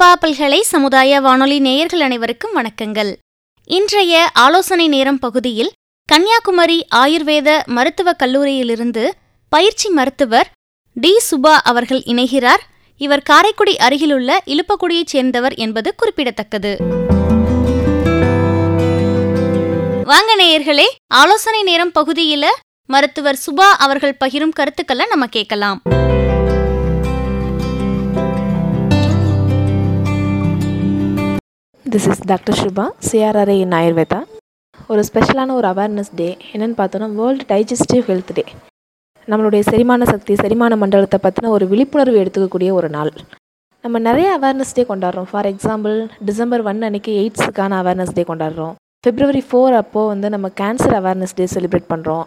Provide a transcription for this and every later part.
அப்பா பல்கலை சமுதாய வானொலி நேயர்கள் அனைவருக்கும் வணக்கங்கள். இன்றைய ஆலோசனை நேரம் பகுதியில் கன்னியாகுமரி ஆயுர்வேத மருத்துவக் கல்லூரியிலிருந்து பயிற்சி மருத்துவர் டி. சுபா அவர்கள் இணைகிறார். இவர் காரைக்குடி அருகிலுள்ள இலுப்பக்குடியைச் சேர்ந்தவர் என்பது குறிப்பிடத்தக்கது. வாங்க நேயர்களே ஆலோசனை நேரம் பகுதியில மருத்துவர் சுபா அவர்கள் பகிரும் கருத்துக்களை நம்ம கேட்கலாம். This is doctor Shubha CRRI in Ayurveda ஒரு ஸ்பெஷலான ஒரு அவேர்னஸ் டே என்னென்னு பார்த்தோன்னா வேர்ல்டு டைஜஸ்டிவ் ஹெல்த் டே நம்மளுடைய செரிமான சக்தி செரிமான மண்டலத்தை பற்றின ஒரு விழிப்புணர்வு எடுத்துக்கக்கூடிய ஒரு நாள். நம்ம நிறைய அவேர்னஸ் டே கொண்டாடுறோம். ஃபார் எக்ஸாம்பிள் டிசம்பர் ஒன் அன்னைக்கு எய்ட்ஸுக்கான அவேர்னஸ் டே கொண்டாடுறோம். பிப்ரவரி ஃபோர் அப்போது வந்து நம்ம கேன்சர் அவேர்னஸ் டே செலிப்ரேட் பண்ணுறோம்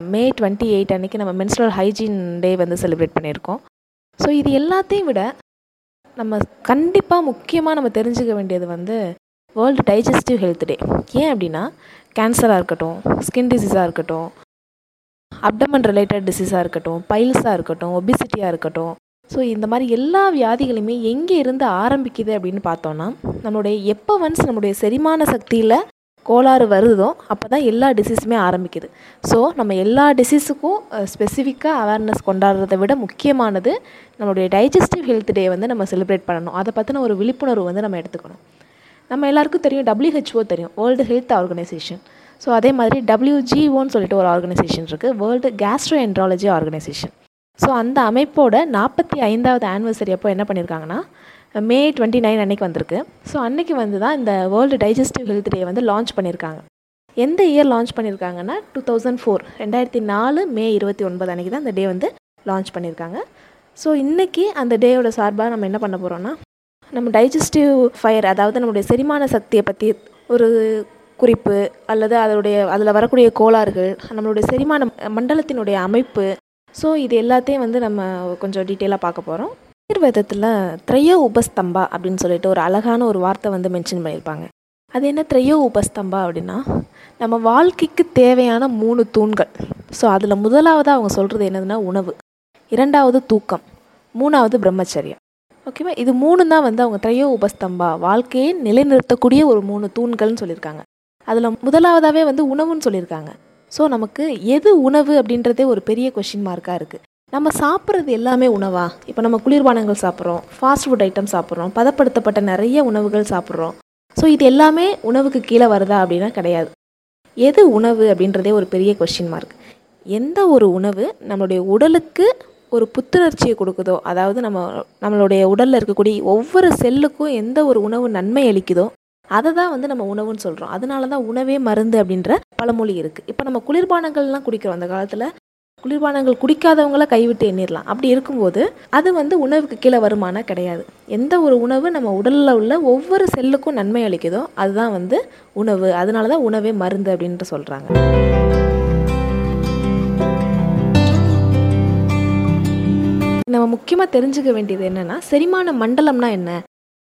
மே டுவெண்ட்டி எயிட் அன்னைக்கு நம்ம மென்ஸ்ட்ரல் ஹைஜீன் டே வந்து செலிப்ரேட் பண்ணியிருக்கோம். ஸோ இது எல்லாத்தையும் விட நம்ம கண்டிப்பாக முக்கியமாக நம்ம தெரிஞ்சுக்க வேண்டியது வந்து வேர்ல்டு டைஜஸ்டிவ் ஹெல்த் டே ஏன் அப்படின்னா கேன்சராக இருக்கட்டும் ஸ்கின் டிசீஸாக இருக்கட்டும் அப்டமன் ரிலேட்டட் டிசீஸாக இருக்கட்டும் பைல்ஸாக இருக்கட்டும் ஒபிசிட்டியாக இருக்கட்டும். ஸோ இந்த மாதிரி எல்லா வியாதிகளுமே எங்கே இருந்து ஆரம்பிக்குது அப்படின்னு பார்த்தோன்னா நம்மளுடைய எப்போ ஒன்ஸ் நம்மளுடைய செரிமான சக்தியில் கோளாறு வருதோ அப்போ தான் எல்லா டிசீஸுமே ஆரம்பிக்குது. ஸோ நம்ம எல்லா டிசீஸுக்கும் ஸ்பெசிஃபிக்காக அவேர்னஸ் கொண்டாடுறதை விட முக்கியமானது நம்மளுடைய டைஜஸ்டிவ் ஹெல்த் டே வந்து நம்ம செலிப்ரேட் பண்ணணும். அதை பற்றின ஒரு விழிப்புணர்வு வந்து நம்ம எடுத்துக்கணும். நம்ம எல்லாருக்கும் தெரியும் டபிள்யூஹெச்ஓ தெரியும் வேர்ல்டு ஹெல்த் ஆர்கனைசேஷன் ஸோ அதே மாதிரி டபிள்யூஜிஓன்னு சொல்லிட்டு ஒரு ஆர்கனைசேஷன் இருக்குது world gastroenterology organisation so அந்த அமைப்போட நாற்பத்தி ஐந்தாவது ஆனிவர்சரி அப்போ என்ன பண்ணியிருக்காங்கன்னா மே டுவெண்ட்டி நைன் அன்னைக்கு வந்திருக்கு. ஸோ அன்னைக்கு வந்து தான் இந்த வேர்ல்டு டைஜஸ்டிவ் ஹெல்த் டே வந்து லான்ச் பண்ணியிருக்காங்க எந்த இயர் லான்ச் பண்ணியிருக்காங்கன்னா டூ தௌசண்ட் ஃபோர் ரெண்டாயிரத்தி நாலு மே இருபத்தி ஒன்பது அன்றைக்கி தான் இந்த டே வந்து லான்ச் பண்ணியிருக்காங்க ஸோ இன்றைக்கி அந்த டேயோட சார்பாக நம்ம என்ன பண்ண போகிறோன்னா நம்ம டைஜஸ்டிவ் ஃபயர் அதாவது நம்மளுடைய செரிமான சக்தியை பற்றி ஒரு குறிப்பு அல்லது அதனுடைய அதில் வரக்கூடிய கோளாறுகள் நம்மளுடைய செரிமான மண்டலத்தினுடைய அமைப்பு ஸோ இது எல்லாத்தையும் வந்து நம்ம கொஞ்சம் டீட்டெயிலாக பார்க்க போகிறோம் ஆயுர்வேதத்தில் த்ரையோ உபஸ்தம்பா அப்படின்னு சொல்லிட்டு ஒரு அழகான ஒரு வார்த்தை வந்து மென்ஷன் பண்ணியிருப்பாங்க. அது என்ன த்ரையோ உபஸ்தம்பா அப்படின்னா நம்ம வாழ்க்கைக்கு தேவையான மூணு தூண்கள். ஸோ அதில் முதலாவதாக அவங்க சொல்கிறது என்னதுன்னா உணவு. இரண்டாவது தூக்கம். மூணாவது பிரம்மச்சரியம். ஓகேவா இது மூணு தான் வந்து அவங்க த்ரையோ உபஸ்தம்பா வாழ்க்கையை நிலைநிறுத்தக்கூடிய ஒரு மூணு தூண்கள்னு சொல்லியிருக்காங்க. அதில் முதலாவதாகவே வந்து உணவுன்னு சொல்லியிருக்காங்க. ஸோ நமக்கு எது உணவு அப்படின்றதே ஒரு பெரிய கொஷின் மார்க்காக இருக்குது நம்ம சாப்பிட்றது எல்லாமே உணவா? இப்போ நம்ம குளிர்பானங்கள் சாப்பிட்றோம் ஃபாஸ்ட் ஃபுட் ஐட்டம் சாப்பிட்றோம் பதப்படுத்தப்பட்ட நிறைய உணவுகள் சாப்பிட்றோம். ஸோ இது எல்லாமே உணவுக்கு கீழே வருதா அப்படின்னா கிடையாது. எது உணவு அப்படின்றதே ஒரு பெரிய கொஷின் மார்க் எந்த ஒரு உணவு நம்மளுடைய உடலுக்கு ஒரு புத்துணர்ச்சியை கொடுக்குதோ அதாவது நம்ம நம்மளுடைய உடலில் இருக்கக்கூடிய ஒவ்வொரு செல்லுக்கும் எந்த ஒரு உணவு நன்மை அளிக்குதோ அதை தான் வந்து நம்ம உணவுன்னு சொல்கிறோம் அதனால தான் உணவே மருந்து அப்படின்ற பழமொழி இருக்குது இப்போ நம்ம குளிர்பானங்கள்லாம் குடிக்கிறோம். அந்த காலத்தில் குளிர்பானங்கள் குடிக்காதவங்கள கைவிட்டு எண்ணிடலாம் அப்படி இருக்கும்போது அது வந்து உணவுக்கு கீழே வருமானம் கிடையாது. எந்த ஒரு உணவு நம்ம உடலில் உள்ள ஒவ்வொரு செல்லுக்கும் நன்மை அளிக்குதோ அதுதான் வந்து உணவு. அதனால தான் உணவே மருந்து அப்படின்ட்டு சொல்கிறாங்க நம்ம முக்கியமாக தெரிஞ்சுக்க வேண்டியது என்னென்னா செரிமான மண்டலம்னா என்ன?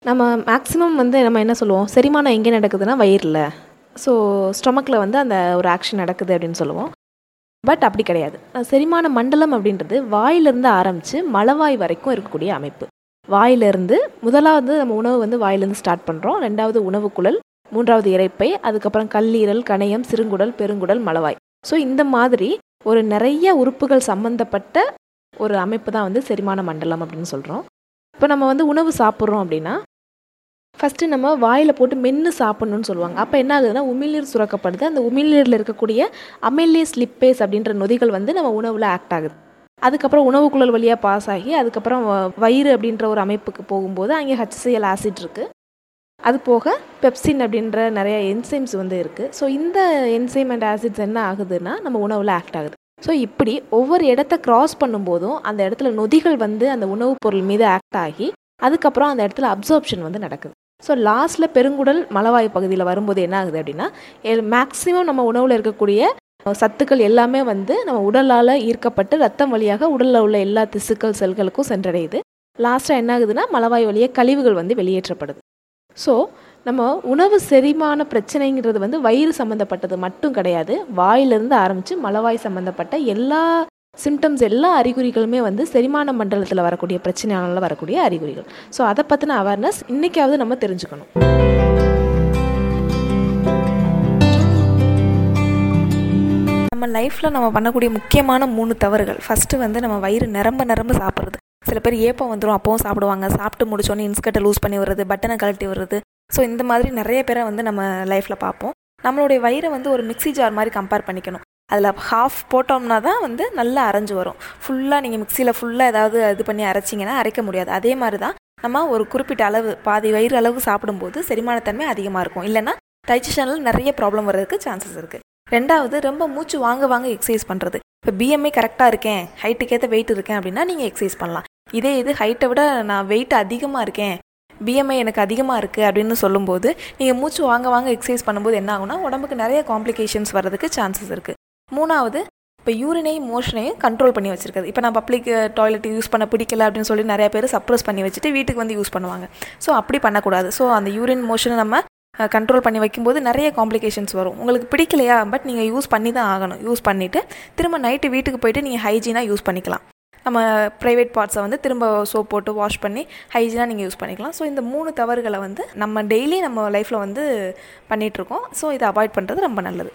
நம்ம மேக்ஸிமம் வந்து நம்ம என்ன சொல்லுவோம்? செரிமானம் எங்கே நடக்குதுன்னா வயிறில். ஸோ ஸ்டொமக்கில் வந்து அந்த ஒரு ஆக்ஷன் நடக்குது அப்படின்னு சொல்லுவோம். பட் அப்படி கிடையாது. செரிமான மண்டலம் அப்படின்றது வாயிலிருந்து ஆரம்பித்து மலவாய் வரைக்கும் இருக்கக்கூடிய அமைப்பு. வாயிலிருந்து முதலாவது நம்ம உணவு வந்து வாயிலிருந்து ஸ்டார்ட் பண்ணுறோம் ரெண்டாவது உணவு குழல் மூன்றாவது இறைப்பை அதுக்கப்புறம் கல்லீரல் கணையம் சிறுங்குடல் பெருங்குடல் மலவாய். ஸோ இந்த மாதிரி ஒரு நிறைய உறுப்புகள் சம்மந்தப்பட்ட ஒரு அமைப்பு தான் வந்து செரிமான மண்டலம் அப்படின்னு சொல்கிறோம் இப்போ நம்ம வந்து உணவு சாப்பிட்றோம் அப்படின்னா ஃபஸ்ட்டு நம்ம வாயில் போட்டு மென்று சாப்பிட்ணுன்னு சொல்லுவாங்க. அப்போ என்ன ஆகுதுன்னா உமிழ்நீர் சுரக்கப்படுது. அந்த உமிழ்நீரில் இருக்கக்கூடிய அமெல்லியஸ் லிப்பேஸ் அப்படின்ற நொதிகள் வந்து நம்ம உணவில் ஆக்ட் ஆகுது. அதுக்கப்புறம் உணவுக்குழல் வழியாக பாஸ் ஆகி அதுக்கப்புறம் வயிறு அப்படின்ற ஒரு அமைப்புக்கு போகும்போது அங்கே ஹச்சிஎல் ஆசிட் இருக்குது அது போக பெப்சின் அப்படின்ற நிறைய என்சைம்ஸ் வந்து இருக்குது ஸோ இந்த என்சைம் அண்ட் ஆசிட்ஸ் என்ன ஆகுதுன்னா நம்ம உணவில் ஆக்ட் ஆகுது. ஸோ இப்படி ஒவ்வொரு இடத்த கிராஸ் பண்ணும்போதும் அந்த இடத்துல நொதிகள் வந்து அந்த உணவுப் பொருள் மீது ஆக்ட் ஆகி அதுக்கப்புறம் அந்த இடத்துல அப்சர்ப்ஷன் வந்து நடக்குது. ஸோ லாஸ்ட்டில் பெருங்குடல் மலவாய் பகுதியில் வரும்போது என்ன ஆகுது அப்படின்னா மேக்ஸிமம் நம்ம உணவில் இருக்கக்கூடிய சத்துக்கள் எல்லாமே வந்து நம்ம உடலால் ஈர்க்கப்பட்டு ரத்தம் வழியாக உடலில் உள்ள எல்லா திசுக்கள் செல்களுக்கும் சென்றடையுது. லாஸ்ட்டாக என்ன ஆகுதுன்னா மலவாய் வழியாக கழிவுகள் வந்து வெளியேற்றப்படுது. ஸோ நம்ம உணவு செரிமான பிரச்சனைங்கிறது வந்து வயிறு சம்மந்தப்பட்டது மட்டும் கிடையாது. வாயிலிருந்து ஆரம்பித்து மலவாய் சம்மந்தப்பட்ட எல்லா சிம்டம்ஸ் எல்லா அறிகுறிகளுமே வந்து செரிமான மண்டலத்தில் வரக்கூடிய பிரச்சனையால வரக்கூடிய அறிகுறிகள். ஸோ அதை பற்றின அவேர்னஸ் இன்றைக்காவது நம்ம தெரிஞ்சுக்கணும். நம்ம லைஃப்பில் நம்ம பண்ணக்கூடிய முக்கியமான மூணு தவறுகள். ஃபஸ்ட்டு வந்து நம்ம வயிறு நிரம்ப நிரம்ப சாப்பிட்றது. சில பேர் ஏப்பம் வந்துடும் அப்பவும் சாப்பிடுவாங்க. சாப்பிட்டு முடிச்சோன்னே இன்ஸ்கர்ட்டை லூஸ் பண்ணி வர்றது பட்டனை கழட்டி வருது ஸோ இந்த மாதிரி நிறைய பேரை வந்து நம்ம லைஃப்பில் பார்ப்போம். நம்மளுடைய வயிறை வந்து ஒரு மிக்ஸி ஜார் மாதிரி கம்பேர் பண்ணிக்கணும். அதில் ஹாஃப் போட்டோம்னா தான் வந்து நல்லா அரைஞ்சு வரும். ஃபுல்லாக நீங்கள் மிக்சியில் ஃபுல்லாக ஏதாவது இது பண்ணி அரைச்சிங்கன்னா அரைக்க முடியாது. அதே மாதிரி தான் நம்ம ஒரு குறிப்பிட்ட அளவு பாதி வயிறு அளவு சாப்பிடும்போது செரிமானத்தன்மை அதிகமாக இருக்கும். இல்லைன்னா டைஜஷனில் நிறைய ப்ராப்ளம் வர்றதுக்கு சான்சஸ் இருக்குது ரெண்டாவது ரொம்ப மூச்சு வாங்க வாங்க எக்ஸசைஸ் பண்ணுறது இப்போ பிஎம்ஐ கரெக்டாக இருக்கேன் ஹைட்டுக்கேற்ற வெயிட் இருக்கேன் அப்படின்னா நீங்கள் எக்ஸசைஸ் பண்ணலாம். இதே இது ஹைட்டை விட நான் வெயிட் அதிகமாக இருக்கேன் பிஎம்ஐ எனக்கு அதிகமாக இருக்குது அப்படின்னு சொல்லும்போது நீங்கள் மூச்சு வாங்க வாங்க எக்ஸசைஸ் பண்ணும்போது என்ன ஆகுனா உடம்புக்கு நிறைய காம்ப்ளிகேஷன்ஸ் வர்றதுக்கு சான்சஸ் இருக்குது மூணாவது இப்போ யூரினையும் மோஷனையும் கண்ட்ரோல் பண்ணி வச்சிருக்காது இப்போ நான் பப்ளிக் டாய்லெட் யூஸ் பண்ண பிடிக்கல அப்படின்னு சொல்லி நிறைய பேர் சப்ரஸ் பண்ணி வச்சுட்டு வீட்டுக்கு வந்து யூஸ் பண்ணுவாங்க. ஸோ அப்படி பண்ணக்கூடாது. ஸோ அந்த யூரின் மோஷனை நம்ம கண்ட்ரோல் பண்ணி வைக்கும்போது நிறைய காம்ப்ளிகேஷன்ஸ் வரும். உங்களுக்கு பிடிக்கலையா? பட் நீங்கள் யூஸ் பண்ணி தான் ஆகணும். யூஸ் பண்ணிவிட்டு திரும்ப நைட்டு வீட்டுக்கு போயிட்டு நீங்கள் ஹைஜீனாக யூஸ் பண்ணிக்கலாம். நம்ம ப்ரைவேட் பார்ட்ஸை வந்து திரும்ப சோப் போட்டு வாஷ் பண்ணி ஹைஜீனாக நீங்கள் யூஸ் பண்ணிக்கலாம். ஸோ இந்த மூணு தவறுகளை வந்து நம்ம டெய்லி நம்ம லைஃப்பில் வந்து பண்ணிகிட்ருக்கோம் ஸோ இதை அவாய்ட் பண்ணுறது ரொம்ப நல்லது.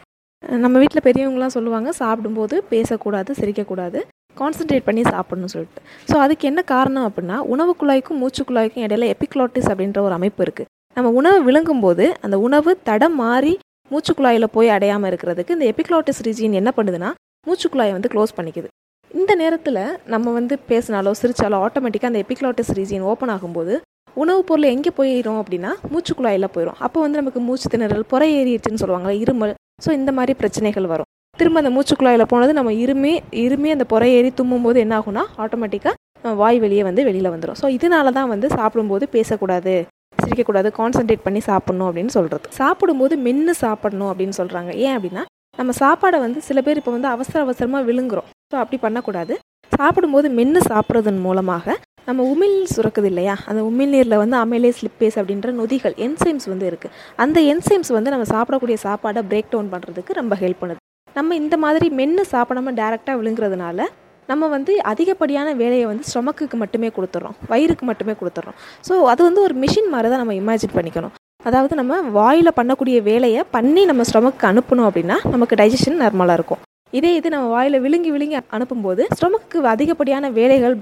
நம்ம வீட்டில் பெரியவங்களாம் சொல்லுவாங்க சாப்பிடும்போது பேசக்கூடாது சிரிக்கக்கூடாது கான்சென்ட்ரேட் பண்ணி சாப்பிடணும்னு சொல்லிட்டு. ஸோ அதுக்கு என்ன காரணம் அப்படின்னா உணவு குழாய்க்கும் மூச்சு குழாய்க்கும் இடையில எபிக்ளாட்டிஸ் அப்படின்ற ஒரு அமைப்பு இருக்குது நம்ம உணவு விழுங்கும்போது அந்த உணவு தடம் மாறி மூச்சு குழாயில் போய் அடையாமல் இருக்கிறதுக்கு இந்த எபிக்ளாட்டிஸ் ரீஜியன் என்ன பண்ணுதுன்னா மூச்சு குழாயை வந்து க்ளோஸ் பண்ணிக்குது. இந்த நேரத்தில் நம்ம வந்து பேசினாலோ சிரிச்சாலோ ஆட்டோமேட்டிக்காக அந்த எபிக்ளாட்டிஸ் ரீஜியன் ஓப்பன் ஆகும்போது உணவுப் பொருள் எங்கே போயிடும் அப்படின்னா மூச்சு குழாயில் போயிடும் அப்போ வந்து நமக்கு மூச்சு திணறல் புற ஏறிடுச்சுன்னு சொல்லுவாங்க இருமல் ஸோ இந்த மாதிரி பிரச்சனைகள் வரும். திரும்ப அந்த மூச்சு குழாயில் போனது நம்ம இருமே இருமே அந்த புறை ஏறி தும்மும் போது என்ன ஆகும்னா ஆட்டோமேட்டிக்காக வாய் வெளியே வந்து வெளியில் வந்துடும் ஸோ இதனால தான் வந்து சாப்பிடும்போது பேசக்கூடாது சிரிக்கக்கூடாது கான்சென்ட்ரேட் பண்ணி சாப்பிட்ணும் அப்படின்னு சொல்கிறது சாப்பிடும்போது மென்று சாப்பிடணும் அப்படின்னு சொல்கிறாங்க ஏன் அப்படின்னா நம்ம சாப்பாடை வந்து சில பேர் இப்போ வந்து அவசர அவசரமாக விழுங்குறோம். ஸோ அப்படி பண்ணக்கூடாது. சாப்பிடும்போது மென்று சாப்பிட்றதன் மூலமாக நம்ம உமிழ்நீர் சுரக்குது இல்லையா? அந்த உமிழ்நீரில் வந்து அமைலே லிப்பேஸ் அப்படின்ற நொதிகள் என்சைம்ஸ் வந்து இருக்குது அந்த என்சைம்ஸ் வந்து நம்ம சாப்பிடக்கூடிய சாப்பாடை பிரேக் டவுன் பண்ணுறதுக்கு ரொம்ப ஹெல்ப் பண்ணுது. நம்ம இந்த மாதிரி மென்று சாப்பிடாம டேரெக்டாக விழுங்குறதுனால நம்ம வந்து அதிகப்படியான வேலையை வந்து ஸ்டொமக்குக்கு மட்டுமே கொடுத்துட்றோம் வயிறுக்கு மட்டுமே கொடுத்துட்றோம் ஸோ அது வந்து ஒரு மிஷின் மாதிரி தான் நம்ம இமேஜின் பண்ணிக்கணும். அதாவது நம்ம வாயில் பண்ணக்கூடிய வேலையை பண்ணி நம்ம ஸ்டொமக்கு அனுப்பணும் அப்படின்னா நமக்கு டைஜஷன் நார்மலாக இருக்கும். இதே இது நம்ம வாயில் விழுங்கி விழுங்கி அனுப்பும்போது ஸ்டொமக்கு அதிகப்படியான வேலைகள்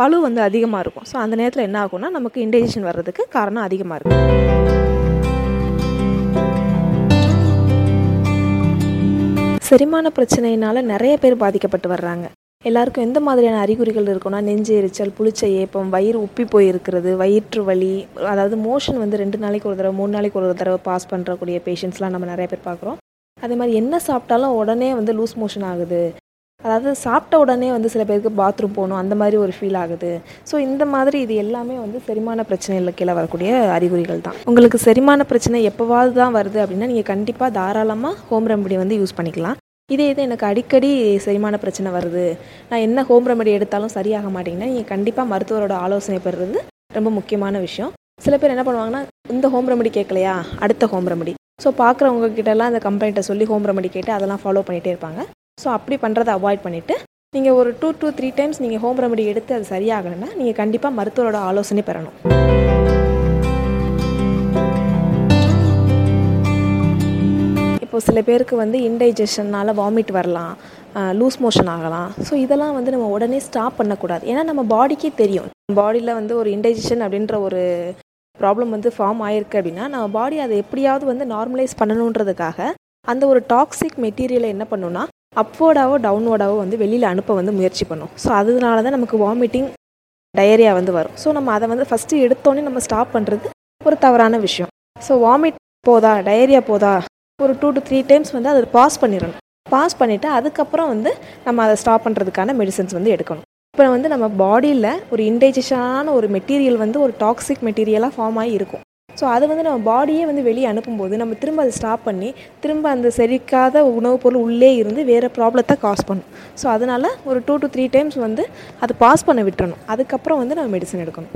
பழு வந்து அதிகமாக இருக்கும். ஸோ அந்த நேரத்தில் என்ன ஆகும்னா நமக்கு இன்டைஜஷன் வர்றதுக்கு காரணம் அதிகமாக இருக்கும். செரிமான பிரச்சனையினால நிறைய பேர் பாதிக்கப்பட்டு வர்றாங்க. எல்லாருக்கும் எந்த மாதிரியான அறிகுறிகள் இருக்குன்னா நெஞ்சு எரிச்சல் புளிச்ச ஏப்பம் வயிறு உப்பி போய் இருக்கிறது வயிற்று வலி அதாவது மோஷன் வந்து ரெண்டு நாளைக்கு ஒரு தடவை மூணு நாளைக்கு ஒரு தடவை பாஸ் பண்ணுறக்கூடிய பேஷண்ட்ஸ்லாம் நம்ம நிறைய பேர் பார்க்குறோம். அதே மாதிரி என்ன சாப்பிட்டாலும் உடனே வந்து லூஸ் மோஷன் ஆகுது. அதாவது சாப்பிட்ட உடனே வந்து சில பேருக்கு பாத்ரூம் போகணும் அந்த மாதிரி ஒரு ஃபீல் ஆகுது. ஸோ இந்த மாதிரி இது எல்லாமே வந்து செரிமான பிரச்சனையில் கீழே வரக்கூடிய அறிகுறிகள் தான். உங்களுக்கு செரிமான பிரச்சனை எப்போவாவது தான் வருது அப்படின்னா நீங்கள் கண்டிப்பாக தாராளமாக ஹோம் ரெமடி வந்து யூஸ் பண்ணிக்கலாம். இதே இது எனக்கு அடிக்கடி செரிமான பிரச்சனை வருது. நான் என்ன ஹோம் ரெமடி எடுத்தாலும் சரியாக மாட்டேங்கன்னா நீங்கள் கண்டிப்பாக மருத்துவரோட ஆலோசனை பெறுறது ரொம்ப முக்கியமான விஷயம். சில பேர் என்ன பண்ணுவாங்கன்னா இந்த ஹோம் ரெமடி கேட்கலையா? அடுத்த ஹோம் ரெமடி ஸோ பார்க்குறவங்க கிட்டலாம் அந்த கம்ப்ளைண்ட்டை சொல்லி ஹோம் ரெமடி கேட்டு அதெல்லாம் ஃபாலோ பண்ணிகிட்டே இருப்பாங்க. ஸோ அப்படி பண்ணுறதை அவாய்ட் பண்ணிவிட்டு நீங்கள் ஒரு டூ டூ த்ரீ டைம்ஸ் நீங்கள் ஹோம் ரெமடி எடுத்து அது சரியாகலைன்னா நீங்கள் கண்டிப்பாக மருத்துவரோட ஆலோசனை பெறணும். இப்போ சில பேருக்கு வந்து இன்டைஜஷன்னால் வாமிட் வரலாம் லூஸ் மோஷன் ஆகலாம். ஸோ இதெல்லாம் வந்து நம்ம உடனே ஸ்டாப் பண்ணக்கூடாது. ஏன்னா நம்ம பாடிக்கே தெரியும். பாடியில் வந்து ஒரு இன்டைஜஷன் அப்படின்ற ஒரு ப்ராப்ளம் வந்து ஃபார்ம் ஆயிருக்கு அப்படின்னா நம்ம பாடி அதை எப்படியாவது வந்து நார்மலைஸ் பண்ணணுன்றதுக்காக அந்த ஒரு டாக்ஸிக் மெட்டீரியலை என்ன பண்ணுன்னா அப்வோர்டாவோ டவுன்வோர்டாவோ வந்து வெளியில் அனுப்ப வந்து முயற்சி பண்ணும். ஸோ அதனால தான் நமக்கு வாமிட்டிங் டயரியா வந்து வரும். ஸோ நம்ம அதை வந்து ஃபஸ்ட்டு எடுத்தோன்னே நம்ம ஸ்டாப் பண்ணுறது ஒரு தவறான விஷயம். ஸோ வாமிட் போதா டயரியா போதா ஒரு டூ டு த்ரீ டைம்ஸ் வந்து அதை பாஸ் பண்ணிடணும். பாஸ் பண்ணிவிட்டு அதுக்கப்புறம் வந்து நம்ம அதை ஸ்டாப் பண்ணுறதுக்கான மெடிசன்ஸ் வந்து எடுக்கணும். இப்போ வந்து நம்ம பாடியில் ஒரு இன்டைஜஷனான ஒரு மெட்டீரியல் வந்து ஒரு டாக்ஸிக் மெட்டீரியலாக ஃபார்ம் ஆகி இருக்கும். ஸோ அது வந்து நம்ம பாடியே வந்து வெளியே அனுப்பும்போது நம்ம திரும்ப அதை ஸ்டாப் பண்ணி திரும்ப அந்த செரிக்காத உணவுப் பொருள் உள்ளே இருந்து வேறு ப்ராப்ளத்தை காஸ் பண்ணும். ஸோ அதனால் ஒரு டூ டு த்ரீ டைம்ஸ் வந்து அதை பாஸ் பண்ண விட்டுறணும். அதுக்கப்புறம் வந்து நம்ம மெடிசன் எடுக்கணும்.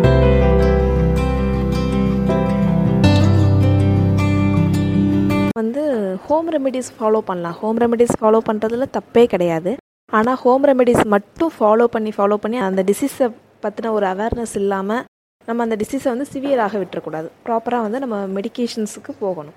வந்து ஹோம் ரெமெடிஸ் ஃபாலோ பண்ணலாம். ஹோம் ரெமெடிஸ் ஃபாலோ பண்ணுறதுல தப்பே கிடையாது. ஆனால் ஹோம் ரெமெடிஸ் மட்டும் ஃபாலோ பண்ணி ஃபாலோ பண்ணி அந்த டிசீஸை பற்றின ஒரு அவேர்னஸ் இல்லாமல் நம்ம அந்த டிசீஸை வந்து சிவியராக விட்டுறக்கூடாது. ப்ராப்பராக வந்து நம்ம மெடிகேஷன்ஸுக்கு போகணும்.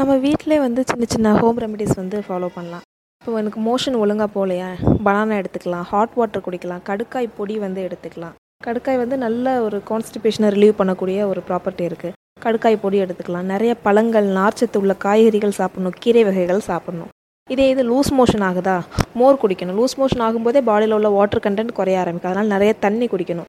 நம்ம வீட்டிலே வந்து சின்ன சின்ன ஹோம் ரெமெடிஸ் வந்து ஃபாலோ பண்ணலாம். இப்போ எனக்கு மோஷன் ஒழுங்காக போகலையா? பனானா எடுத்துக்கலாம் ஹாட் வாட்டர் குடிக்கலாம் கடுக்காய் பொடி வந்து எடுத்துக்கலாம். கடுக்காய் வந்து நல்ல ஒரு கான்ஸ்டிபேஷனை ரிலீவ் பண்ணக்கூடிய ஒரு ப்ராப்பர்ட்டி இருக்குது கடுக்காய் பொடி எடுத்துக்கலாம். நிறைய பழங்கள் நார்ச்சத்து உள்ள காய்கறிகள் சாப்பிடணும் கீரை வகைகள் சாப்பிடணும். இதே இது லூஸ் மோஷன் ஆகுதா? மோர் குடிக்கணும். லூஸ் மோஷன் ஆகும்போதே பாடியில் உள்ள வாட்டர் கண்டென்ட் குறைய ஆரம்பிக்கும். அதனால் நிறைய தண்ணி குடிக்கணும்.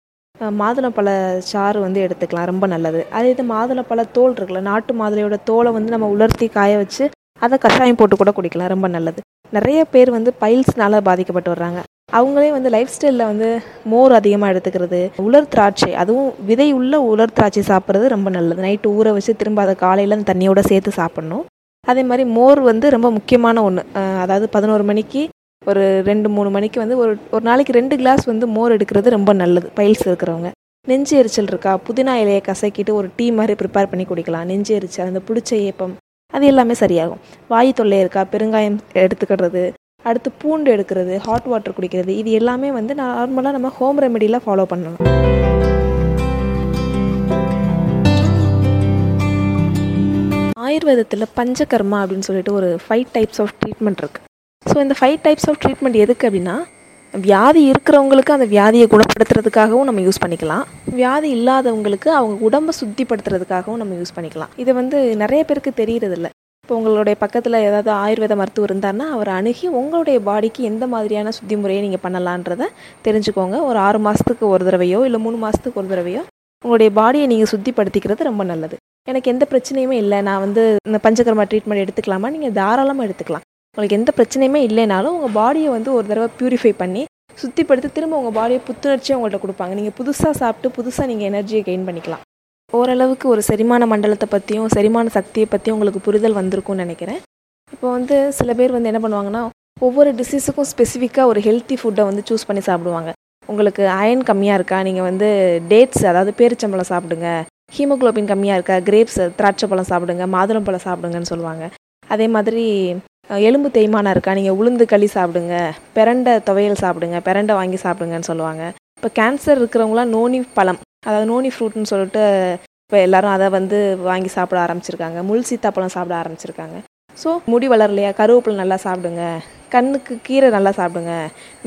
மாதுளம்பழ சாறு வந்து எடுத்துக்கலாம் ரொம்ப நல்லது. அதே இது மாதுளப்பழ தோல் இருக்குல்ல நாட்டு மாதுளையோட தோலை வந்து நம்ம உலர்த்தி காய வச்சு அதை கஷாயம் போட்டு கூட குடிக்கலாம் ரொம்ப நல்லது. நிறைய பேர் வந்து பைல்ஸ்னால பாதிக்கப்பட்டு வர்றாங்க. அவங்களே வந்து லைஃப் ஸ்டைலில் வந்து மோர் அதிகமாக எடுத்துக்கிறது உலர் திராட்சை அதுவும் விதை உள்ள உலர் திராட்சை சாப்பிட்றது ரொம்ப நல்லது. நைட்டு ஊற வச்சு திரும்ப அதை காலையில் அந்த தண்ணியோட சேர்த்து சாப்பிட்ணும். அதே மாதிரி மோர் வந்து ரொம்ப முக்கியமான ஒன்று அதாவது பதினோரு மணிக்கு ஒரு ரெண்டு மூணு மணிக்கு வந்து ஒரு ஒரு நாளைக்கு ரெண்டு கிளாஸ் வந்து மோர் எடுக்கிறது ரொம்ப நல்லது பைல்ஸ் இருக்கிறவங்க. நெஞ்சு எரிச்சல் இருக்கா? புதினா இலையை கசக்கிட்டு ஒரு டீ மாதிரி ப்ரிப்பேர் பண்ணி குடிக்கலாம். நெஞ்சு எரிச்சல் அந்த பிடிச்ச ஏப்பம் அது எல்லாமே சரியாகும். வாயு தொல்லை இருக்கா? பெருங்காயம் எடுத்துக்கிறது அடுத்து பூண்டு எடுக்கிறது ஹாட் வாட்டர் குடிக்கிறது இது எல்லாமே வந்து நார்மலாக நம்ம ஹோம் ரெமெடியில் ஃபாலோ பண்ணணும். ஆயுர்வேதத்தில் பஞ்சகர்மா அப்படின்னு சொல்லிட்டு ஒரு ஃபைவ் டைப்ஸ் ஆஃப் ட்ரீட்மெண்ட் இருக்குது ஸோ இந்த ஃபைவ் டைப்ஸ் ஆஃப் ட்ரீட்மெண்ட் எதுக்கு அப்படின்னா வியாதி இருக்கிறவங்களுக்கு அந்த வியாதியை குணப்படுத்துறதுக்காகவும் நம்ம யூஸ் பண்ணிக்கலாம். வியாதி இல்லாதவங்களுக்கு அவங்க உடம்பை சுத்திப்படுத்துறதுக்காகவும் நம்ம யூஸ் பண்ணிக்கலாம். இது வந்து நிறைய பேருக்கு தெரியறதில்ல. இப்போ உங்களுடைய பக்கத்தில் ஏதாவது ஆயுர்வேத மருத்துவர் இருந்தாருன்னா அவரை அணுகி உங்களுடைய பாடிக்கு எந்த மாதிரியான சுத்தி முறையை நீங்கள் பண்ணலான்றதை தெரிஞ்சுக்கோங்க. ஒரு ஆறு மாதத்துக்கு ஒரு தடவையோ இல்லை மூணு மாதத்துக்கு ஒரு தடவையோ உங்களுடைய பாடியை நீங்கள் சுத்திப்படுத்திக்கிறது ரொம்ப நல்லது. எனக்கு எந்த பிரச்சனையுமே இல்லை. நான் வந்து இந்த பஞ்சகர்மா ட்ரீட்மெண்ட் எடுத்துக்கலாமா? நீங்கள் தாராளமாக எடுத்துக்கலாம். உங்களுக்கு எந்த பிரச்சனையுமே இல்லைனாலும் உங்கள் பாடியை வந்து ஒரு தடவை ப்யூரிஃபை பண்ணி சுத்திப்படுத்தி திரும்ப உங்கள் பாடியை புத்துணர்ச்சியாக உங்கள்கிட்ட கொடுப்பாங்க. நீங்கள் புதுசாக சாப்பிட்டு புதுசாக நீங்கள் எனர்ஜியை கெயின் பண்ணிக்கலாம். ஓரளவுக்கு ஒரு செரிமான மண்டலத்தை பற்றியும் செரிமான சக்தியை பற்றியும் உங்களுக்கு புரிதல் வந்திருக்கும்னு நினைக்கிறேன். இப்போ வந்து சில பேர் வந்து என்ன பண்ணுவாங்கன்னா ஒவ்வொரு டிசீஸுக்கும் ஸ்பெசிஃபிக்காக ஒரு ஹெல்த்தி ஃபுட்டை வந்து சூஸ் பண்ணி சாப்பிடுவாங்க. உங்களுக்கு அயன் கம்மியாக இருக்கா? நீங்கள் வந்து டேட்ஸ் அதாவது பேரிச்சம்பழம் சாப்பிடுங்க. ஹீமோகுளோபின் கம்மியாக இருக்கா? கிரேப்ஸ் திராட்சை பழம் சாப்பிடுங்க மாதுளம்பழம் சாப்பிடுங்கன்னு சொல்லுவாங்க. அதே மாதிரி எலும்பு தேய்மானம் இருக்கா? நீங்கள் உளுந்து களி சாப்பிடுங்க பிரண்டை துவையல் சாப்பிடுங்க பிரண்டை வாங்கி சாப்பிடுங்கன்னு சொல்லுவாங்க. இப்போ கேன்சர் இருக்கிறவங்களாம் நோனி பழம் அதாவது நோனி ஃப்ரூட்னு சொல்லிட்டு இப்போ எல்லாரும் அதை வந்து வாங்கி சாப்பிட ஆரம்பிச்சிருக்காங்க. முள் சீத்தாப்பழம் சாப்பிட ஆரம்பிச்சிருக்காங்க. ஸோ முடி வளரலையா? கருவேப்பிலை நல்லா சாப்பிடுங்க. கண்ணுக்கு கீரை நல்லா சாப்பிடுங்க.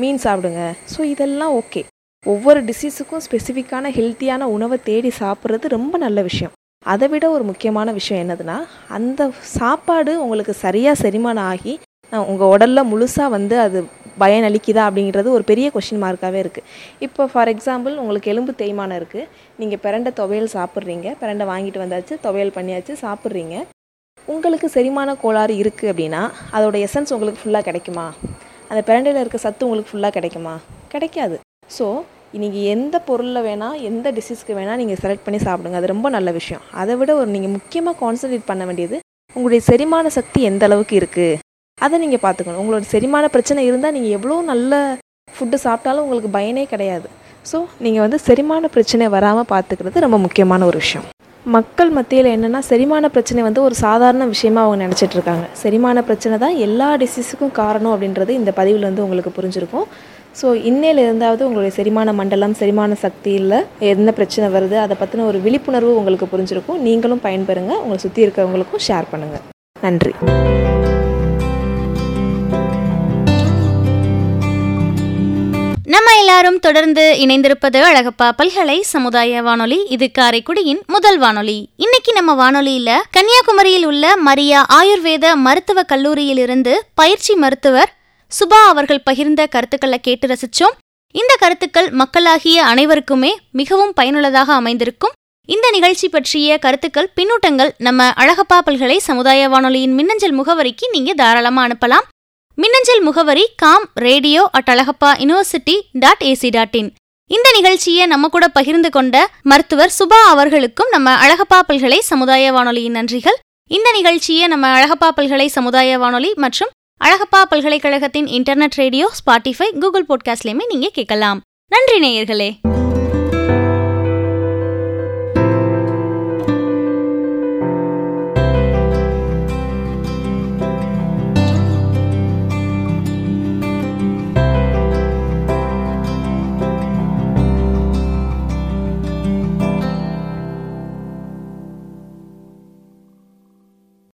மீன் சாப்பிடுங்க. ஸோ இதெல்லாம் ஓகே ஒவ்வொரு டிசீஸுக்கும் ஸ்பெசிஃபிக்கான ஹெல்த்தியான உணவை தேடி சாப்பிட்றது ரொம்ப நல்ல விஷயம். அதை விட ஒரு முக்கியமான விஷயம் என்னதுன்னா அந்த சாப்பாடு உங்களுக்கு சரியாக செரிமானம் ஆகி உங்கள் உடலில் முழுசாக வந்து அது பயனளிக்குதா அப்படிங்கிறது ஒரு பெரிய கொஷின் மார்க்காகவே இருக்குது இப்போ ஃபார் எக்ஸாம்பிள் உங்களுக்கு எலும்பு தேய்மானம் இருக்குது நீங்கள் பிரண்டை துவையல் சாப்பிட்றீங்க. பிரண்டை வாங்கிட்டு வந்தாச்சு துவையல் பண்ணியாச்சு சாப்பிட்றீங்க. உங்களுக்கு செரிமான கோளாறு இருக்குது அப்படின்னா அதோட எசன்ஸ் உங்களுக்கு ஃபுல்லாக கிடைக்குமா? அந்த பிரண்டையில் இருக்க சத்து உங்களுக்கு ஃபுல்லாக கிடைக்குமா? கிடைக்காது. ஸோ நீங்கள் எந்த பொருளில் வேணால் எந்த டிசீஸ்க்கு வேணால் நீங்கள் செலக்ட் பண்ணி சாப்பிடுங்க. அது ரொம்ப நல்ல விஷயம். அதை விட ஒரு நீங்கள் முக்கியமாக கான்சன்ட்ரேட் பண்ண வேண்டியது உங்களுடைய செரிமான சக்தி எந்த அளவுக்கு இருக்குது அதை நீங்கள் பார்த்துக்கணும். உங்களோட செரிமான பிரச்சனை இருந்தால் நீங்கள் எவ்வளோ நல்ல ஃபுட்டு சாப்பிட்டாலும் உங்களுக்கு பயனே கிடையாது. ஸோ நீங்கள் வந்து செரிமான பிரச்சனை வராமல் பார்த்துக்கிறது ரொம்ப முக்கியமான ஒரு விஷயம். மக்கள் மத்தியில் என்னென்னா செரிமான பிரச்சனை வந்து ஒரு சாதாரண விஷயமாக அவங்க நினச்சிட்டு இருக்காங்க செரிமான பிரச்சனை தான் எல்லா டிசீஸுக்கும் காரணம் அப்படின்றது இந்த பதிவில் வந்து உங்களுக்கு புரிஞ்சிருக்கும். ஸோ இன்னையில இருந்தாவது உங்களுடைய செரிமான மண்டலம் செரிமான சக்தியில் என்ன பிரச்சனை வருது அதை பற்றின ஒரு விழிப்புணர்வு உங்களுக்கு புரிஞ்சிருக்கும். நீங்களும் பயன்பெறுங்க. உங்களை சுற்றி இருக்கிறவங்களுக்கும் ஷேர் பண்ணுங்கள் நன்றி. எல்லாரும் தொடர்ந்து இணைந்திருப்பது அழகப்பா பல்கலை சமுதாய வானொலி. இது காரைக்குடியின் முதல் வானொலி. இன்னைக்கு நம்ம வானொலியில கன்னியாகுமரியில் உள்ள மரியா ஆயுர்வேத மருத்துவ கல்லூரியில் இருந்து பயிற்சி மருத்துவர் சுபா அவர்கள் பகிர்ந்த கருத்துக்களை கேட்டு ரசிச்சோம். இந்த கருத்துக்கள் மக்களாகிய அனைவருக்குமே மிகவும் பயனுள்ளதாக அமைந்திருக்கும். இந்த நிகழ்ச்சி பற்றிய கருத்துக்கள் பின்னூட்டங்கள் நம்ம அழகப்பா பல்கலை சமுதாய வானொலியின் மின்னஞ்சல் முகவரிக்கு நீங்க தாராளமா அனுப்பலாம். மின்னஞ்சல் முகவரி com radio at Alagappa university dot AC dot in இந்த நிகழ்ச்சியை நம்ம கூட பகிர்ந்து கொண்ட மருத்துவர் சுபா அவர்களுக்கும் நம்ம அழகப்பா பல்கலை சமுதாய வானொலியின் நன்றிகள். இந்த நிகழ்ச்சியை நம்ம அழகப்பா பல்கலை சமுதாய வானொலி மற்றும் அழகப்பா பல்கலைக்கழகத்தின் இன்டர்நெட் ரேடியோ ஸ்பாட்டிஃபை கூகுள் பாட்காஸ்ட்லையுமே நீங்க கேட்கலாம். நன்றி நேயர்களே.